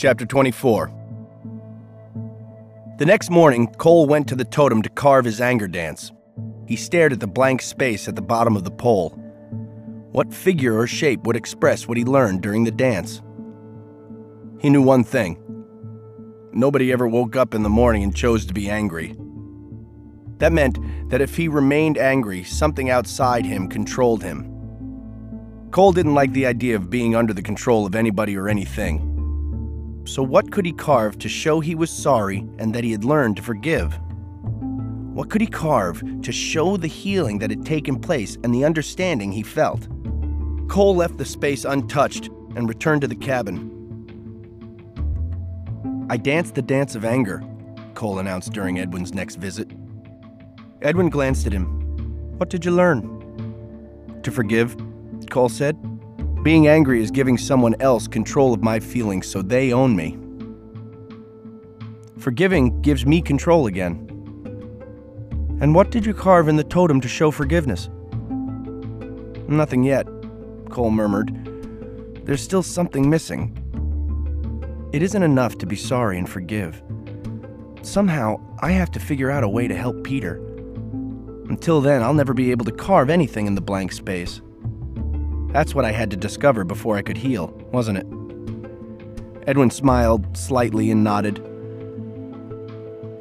Chapter 24 The next morning, Cole went to the totem to carve his anger dance. He stared at the blank space at the bottom of the pole. What figure or shape would express what he learned during the dance? He knew one thing nobody ever woke up in the morning and chose to be angry. That meant that if he remained angry, something outside him controlled him. Cole didn't like the idea of being under the control of anybody or anything. So, what could he carve to show he was sorry and that he had learned to forgive? What could he carve to show the healing that had taken place and the understanding he felt? Cole left the space untouched and returned to the cabin. I danced the dance of anger, Cole announced during Edwin's next visit. Edwin glanced at him. What did you learn? To forgive, Cole said. Being angry is giving someone else control of my feelings so they own me. Forgiving gives me control again. And what did you carve in the totem to show forgiveness? Nothing yet, Cole murmured. There's still something missing. It isn't enough to be sorry and forgive. Somehow, I have to figure out a way to help Peter. Until then, I'll never be able to carve anything in the blank space. That's what I had to discover before I could heal, wasn't it? Edwin smiled slightly and nodded.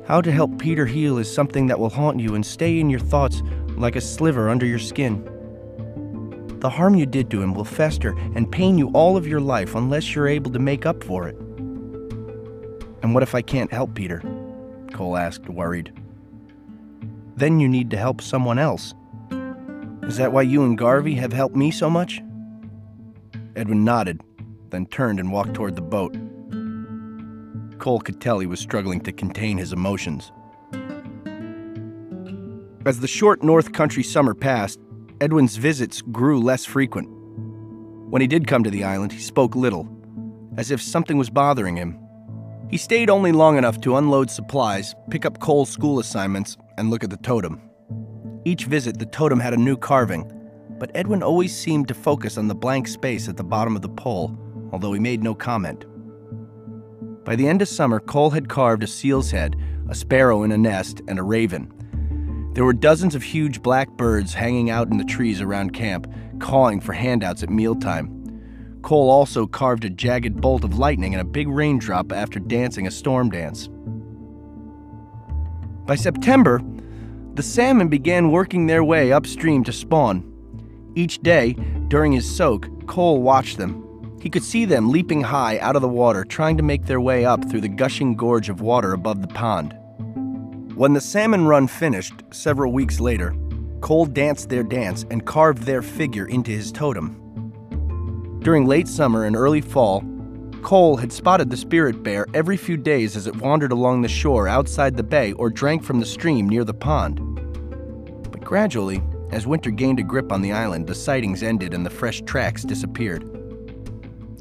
How to help Peter heal is something that will haunt you and stay in your thoughts like a sliver under your skin. The harm you did to him will fester and pain you all of your life unless you're able to make up for it. And what if I can't help Peter? Cole asked, worried. Then you need to help someone else. Is that why you and Garvey have helped me so much? Edwin nodded, then turned and walked toward the boat. Cole could tell he was struggling to contain his emotions. As the short North Country summer passed, Edwin's visits grew less frequent. When he did come to the island, he spoke little, as if something was bothering him. He stayed only long enough to unload supplies, pick up Cole's school assignments, and look at the totem. Each visit, the totem had a new carving, but Edwin always seemed to focus on the blank space at the bottom of the pole, although he made no comment. By the end of summer, Cole had carved a seal's head, a sparrow in a nest, and a raven. There were dozens of huge black birds hanging out in the trees around camp, cawing for handouts at mealtime. Cole also carved a jagged bolt of lightning and a big raindrop after dancing a storm dance. By September, the salmon began working their way upstream to spawn. Each day, during his soak, Cole watched them. He could see them leaping high out of the water, trying to make their way up through the gushing gorge of water above the pond. When the salmon run finished, several weeks later, Cole danced their dance and carved their figure into his totem. During late summer and early fall, Cole had spotted the spirit bear every few days as it wandered along the shore outside the bay or drank from the stream near the pond. Gradually, as winter gained a grip on the island, the sightings ended and the fresh tracks disappeared.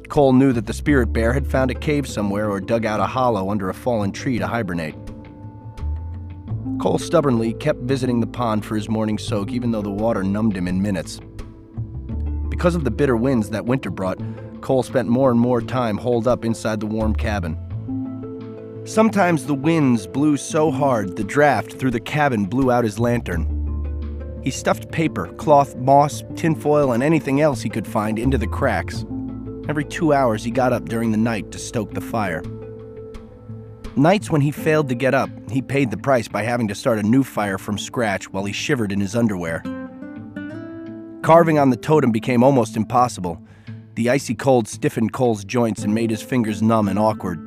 Cole knew that the spirit bear had found a cave somewhere or dug out a hollow under a fallen tree to hibernate. Cole stubbornly kept visiting the pond for his morning soak, even though the water numbed him in minutes. Because of the bitter winds that winter brought, Cole spent more and more time holed up inside the warm cabin. Sometimes the winds blew so hard the draft through the cabin blew out his lantern. He stuffed paper, cloth, moss, tinfoil, and anything else he could find into the cracks. Every two hours, he got up during the night to stoke the fire. Nights when he failed to get up, he paid the price by having to start a new fire from scratch while he shivered in his underwear. Carving on the totem became almost impossible. The icy cold stiffened Cole's joints and made his fingers numb and awkward.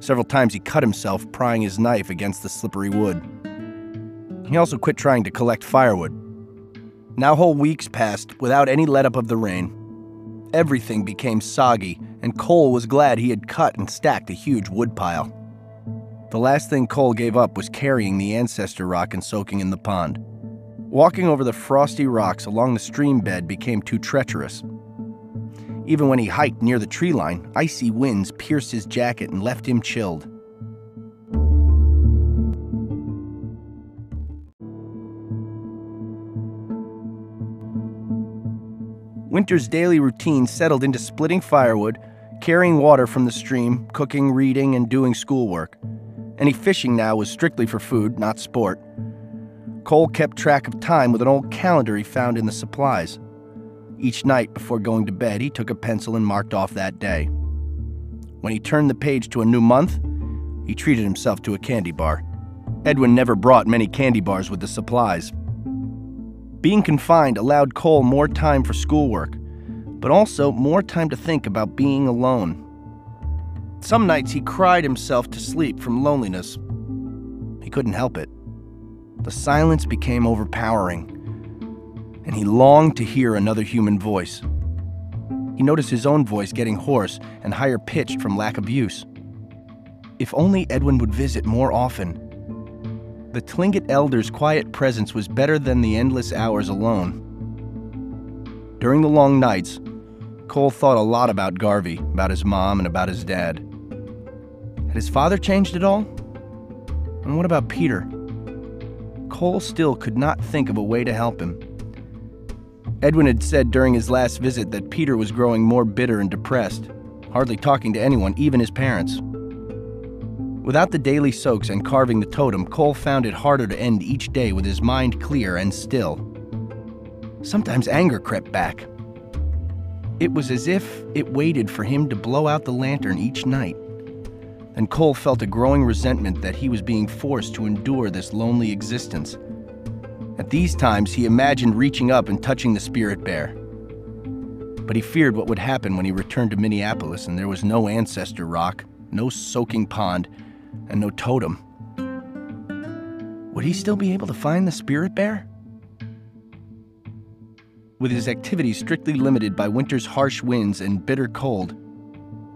Several times he cut himself prying his knife against the slippery wood. He also quit trying to collect firewood. Now whole weeks passed without any let up of the rain. Everything became soggy, and Cole was glad he had cut and stacked a huge woodpile. The last thing Cole gave up was carrying the ancestor rock and soaking in the pond. Walking over the frosty rocks along the stream bed became too treacherous. Even when he hiked near the tree line, icy winds pierced his jacket and left him chilled. Winter's daily routine settled into splitting firewood, carrying water from the stream, cooking, reading, and doing schoolwork. Any fishing now was strictly for food, not sport. Cole kept track of time with an old calendar he found in the supplies. Each night before going to bed, he took a pencil and marked off that day. When he turned the page to a new month, he treated himself to a candy bar. Edwin never brought many candy bars with the supplies. Being confined allowed Cole more time for schoolwork, but also more time to think about being alone. Some nights he cried himself to sleep from loneliness. He couldn't help it. The silence became overpowering, and he longed to hear another human voice. He noticed his own voice getting hoarse and higher pitched from lack of use. If only Edwin would visit more often. The Tlingit elder's quiet presence was better than the endless hours alone. During the long nights, Cole thought a lot about Garvey, about his mom, and about his dad. Had his father changed at all? And what about Peter? Cole still could not think of a way to help him. Edwin had said during his last visit that Peter was growing more bitter and depressed, hardly talking to anyone, even his parents. Without the daily soaks and carving the totem, Cole found it harder to end each day with his mind clear and still. Sometimes anger crept back. It was as if it waited for him to blow out the lantern each night. And Cole felt a growing resentment that he was being forced to endure this lonely existence. At these times, he imagined reaching up and touching the spirit bear. But he feared what would happen when he returned to Minneapolis and there was no ancestor rock, no soaking pond, and no totem. Would he still be able to find the spirit bear? With his activities strictly limited by winter's harsh winds and bitter cold,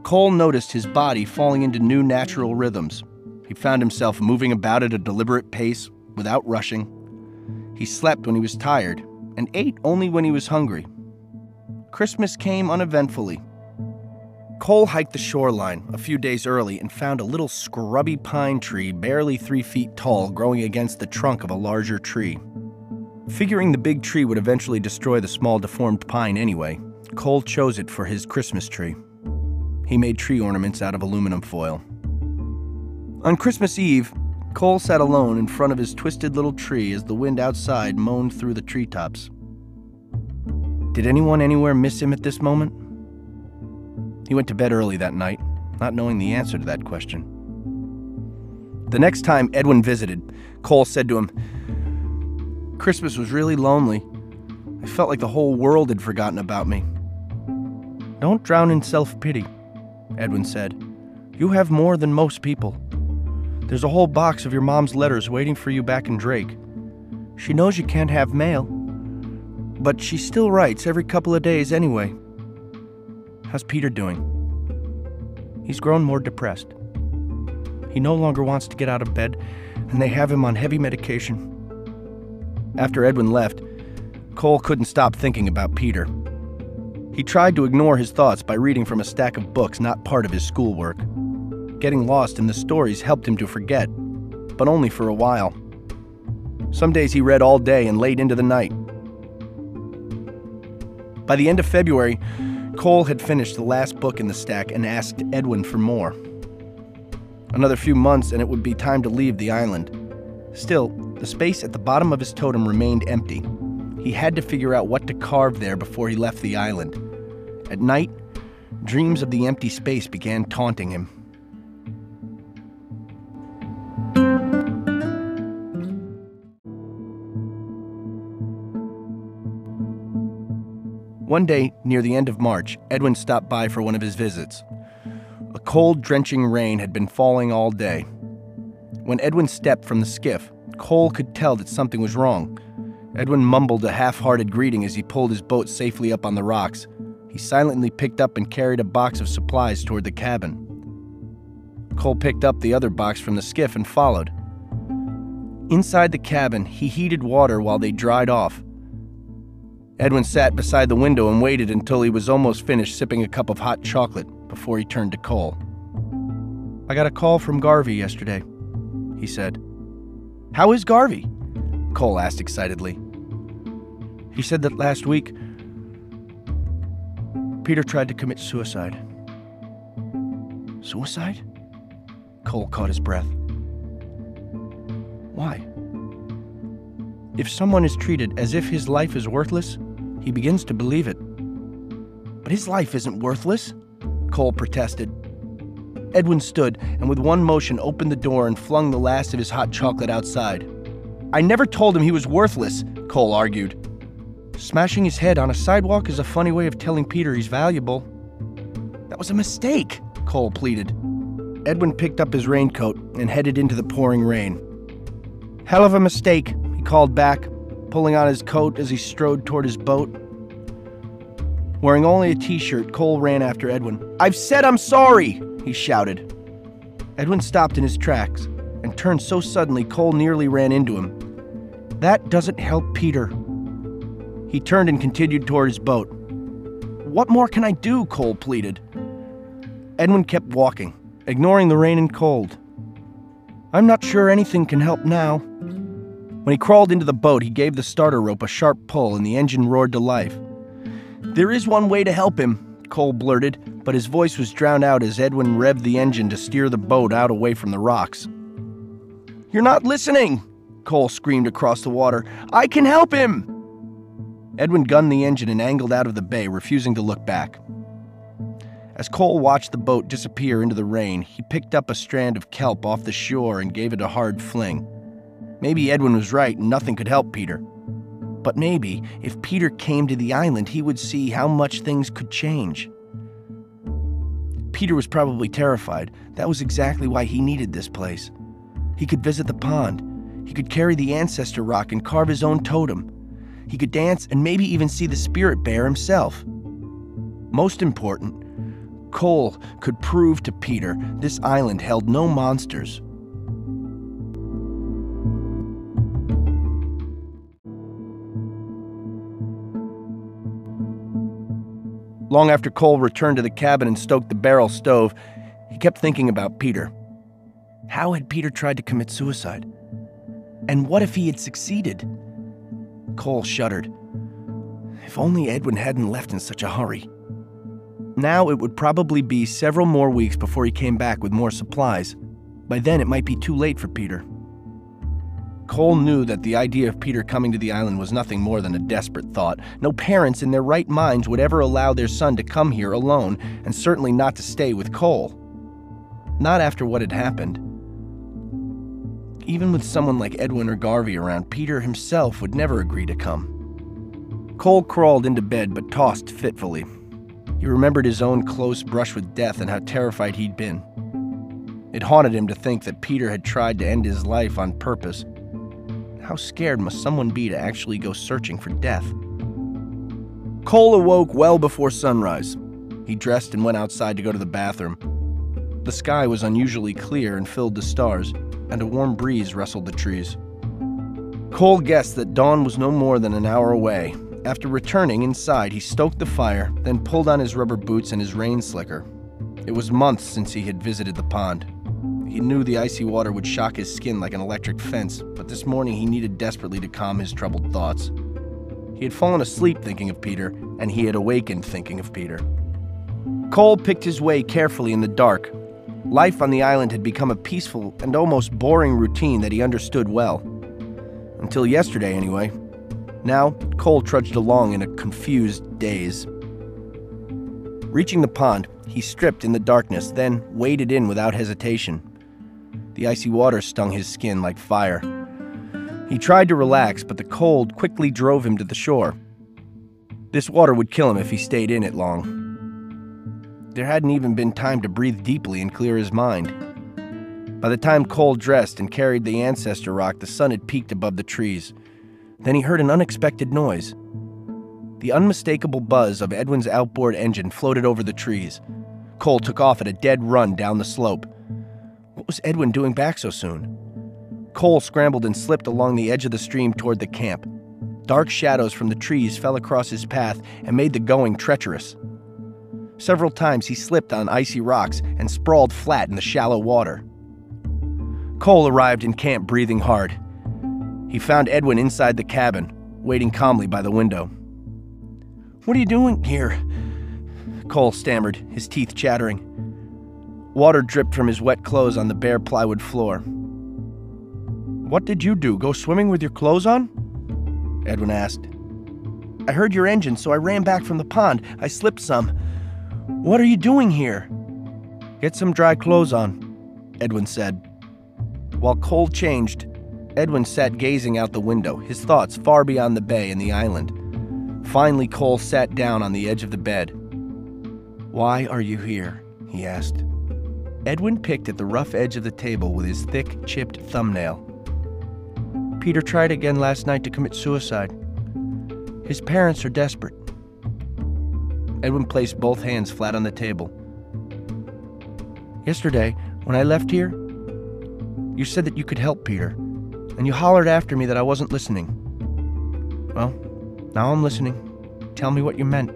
Cole noticed his body falling into new natural rhythms. He found himself moving about at a deliberate pace without rushing. He slept when he was tired and ate only when he was hungry. Christmas came uneventfully. Cole hiked the shoreline a few days early and found a little scrubby pine tree barely three feet tall growing against the trunk of a larger tree. Figuring the big tree would eventually destroy the small deformed pine anyway, Cole chose it for his Christmas tree. He made tree ornaments out of aluminum foil. On Christmas Eve, Cole sat alone in front of his twisted little tree as the wind outside moaned through the treetops. Did anyone anywhere miss him at this moment? He went to bed early that night, not knowing the answer to that question. The next time Edwin visited, Cole said to him, Christmas was really lonely. I felt like the whole world had forgotten about me. Don't drown in self pity, Edwin said. You have more than most people. There's a whole box of your mom's letters waiting for you back in Drake. She knows you can't have mail, but she still writes every couple of days anyway. How's Peter doing? He's grown more depressed. He no longer wants to get out of bed, and they have him on heavy medication. After Edwin left, Cole couldn't stop thinking about Peter. He tried to ignore his thoughts by reading from a stack of books not part of his schoolwork. Getting lost in the stories helped him to forget, but only for a while. Some days he read all day and late into the night. By the end of February, Cole had finished the last book in the stack and asked Edwin for more. Another few months and it would be time to leave the island. Still, the space at the bottom of his totem remained empty. He had to figure out what to carve there before he left the island. At night, dreams of the empty space began taunting him. One day, near the end of March, Edwin stopped by for one of his visits. A cold, drenching rain had been falling all day. When Edwin stepped from the skiff, Cole could tell that something was wrong. Edwin mumbled a half hearted greeting as he pulled his boat safely up on the rocks. He silently picked up and carried a box of supplies toward the cabin. Cole picked up the other box from the skiff and followed. Inside the cabin, he heated water while they dried off. Edwin sat beside the window and waited until he was almost finished sipping a cup of hot chocolate before he turned to Cole. I got a call from Garvey yesterday, he said. How is Garvey? Cole asked excitedly. He said that last week, Peter tried to commit suicide. Suicide? Cole caught his breath. Why? If someone is treated as if his life is worthless, he begins to believe it. But his life isn't worthless, Cole protested. Edwin stood and with one motion opened the door and flung the last of his hot chocolate outside. I never told him he was worthless, Cole argued. Smashing his head on a sidewalk is a funny way of telling Peter he's valuable. That was a mistake, Cole pleaded. Edwin picked up his raincoat and headed into the pouring rain. Hell of a mistake, he called back, pulling on his coat as he strode toward his boat. Wearing only a t shirt, Cole ran after Edwin. I've said I'm sorry, he shouted. Edwin stopped in his tracks and turned so suddenly Cole nearly ran into him. That doesn't help Peter. He turned and continued toward his boat. What more can I do? Cole pleaded. Edwin kept walking, ignoring the rain and cold. I'm not sure anything can help now. When he crawled into the boat, he gave the starter rope a sharp pull and the engine roared to life. There is one way to help him, Cole blurted, but his voice was drowned out as Edwin revved the engine to steer the boat out away from the rocks. You're not listening, Cole screamed across the water. I can help him! Edwin gunned the engine and angled out of the bay, refusing to look back. As Cole watched the boat disappear into the rain, he picked up a strand of kelp off the shore and gave it a hard fling. Maybe Edwin was right and nothing could help Peter. But maybe, if Peter came to the island, he would see how much things could change. Peter was probably terrified. That was exactly why he needed this place. He could visit the pond. He could carry the ancestor rock and carve his own totem. He could dance and maybe even see the spirit bear himself. Most important, Cole could prove to Peter this island held no monsters. Long after Cole returned to the cabin and stoked the barrel stove, he kept thinking about Peter. How had Peter tried to commit suicide? And what if he had succeeded? Cole shuddered. If only Edwin hadn't left in such a hurry. Now it would probably be several more weeks before he came back with more supplies. By then, it might be too late for Peter. Cole knew that the idea of Peter coming to the island was nothing more than a desperate thought. No parents in their right minds would ever allow their son to come here alone, and certainly not to stay with Cole. Not after what had happened. Even with someone like Edwin or Garvey around, Peter himself would never agree to come. Cole crawled into bed but tossed fitfully. He remembered his own close brush with death and how terrified he'd been. It haunted him to think that Peter had tried to end his life on purpose how scared must someone be to actually go searching for death? Cole awoke well before sunrise. He dressed and went outside to go to the bathroom. The sky was unusually clear and filled with stars, and a warm breeze rustled the trees. Cole guessed that dawn was no more than an hour away. After returning inside, he stoked the fire, then pulled on his rubber boots and his rain slicker. It was months since he had visited the pond. He knew the icy water would shock his skin like an electric fence, but this morning he needed desperately to calm his troubled thoughts. He had fallen asleep thinking of Peter, and he had awakened thinking of Peter. Cole picked his way carefully in the dark. Life on the island had become a peaceful and almost boring routine that he understood well. Until yesterday, anyway. Now, Cole trudged along in a confused daze. Reaching the pond, he stripped in the darkness, then waded in without hesitation. The icy water stung his skin like fire. He tried to relax, but the cold quickly drove him to the shore. This water would kill him if he stayed in it long. There hadn't even been time to breathe deeply and clear his mind. By the time Cole dressed and carried the ancestor rock, the sun had peeked above the trees. Then he heard an unexpected noise. The unmistakable buzz of Edwin's outboard engine floated over the trees. Cole took off at a dead run down the slope. Was Edwin doing back so soon? Cole scrambled and slipped along the edge of the stream toward the camp. Dark shadows from the trees fell across his path and made the going treacherous. Several times he slipped on icy rocks and sprawled flat in the shallow water. Cole arrived in camp breathing hard. He found Edwin inside the cabin, waiting calmly by the window. What are you doing here? Cole stammered, his teeth chattering. Water dripped from his wet clothes on the bare plywood floor. What did you do? Go swimming with your clothes on? Edwin asked. I heard your engine, so I ran back from the pond. I slipped some. What are you doing here? Get some dry clothes on, Edwin said. While Cole changed, Edwin sat gazing out the window, his thoughts far beyond the bay and the island. Finally, Cole sat down on the edge of the bed. Why are you here? he asked. Edwin picked at the rough edge of the table with his thick, chipped thumbnail. Peter tried again last night to commit suicide. His parents are desperate. Edwin placed both hands flat on the table. Yesterday, when I left here, you said that you could help Peter, and you hollered after me that I wasn't listening. Well, now I'm listening. Tell me what you meant.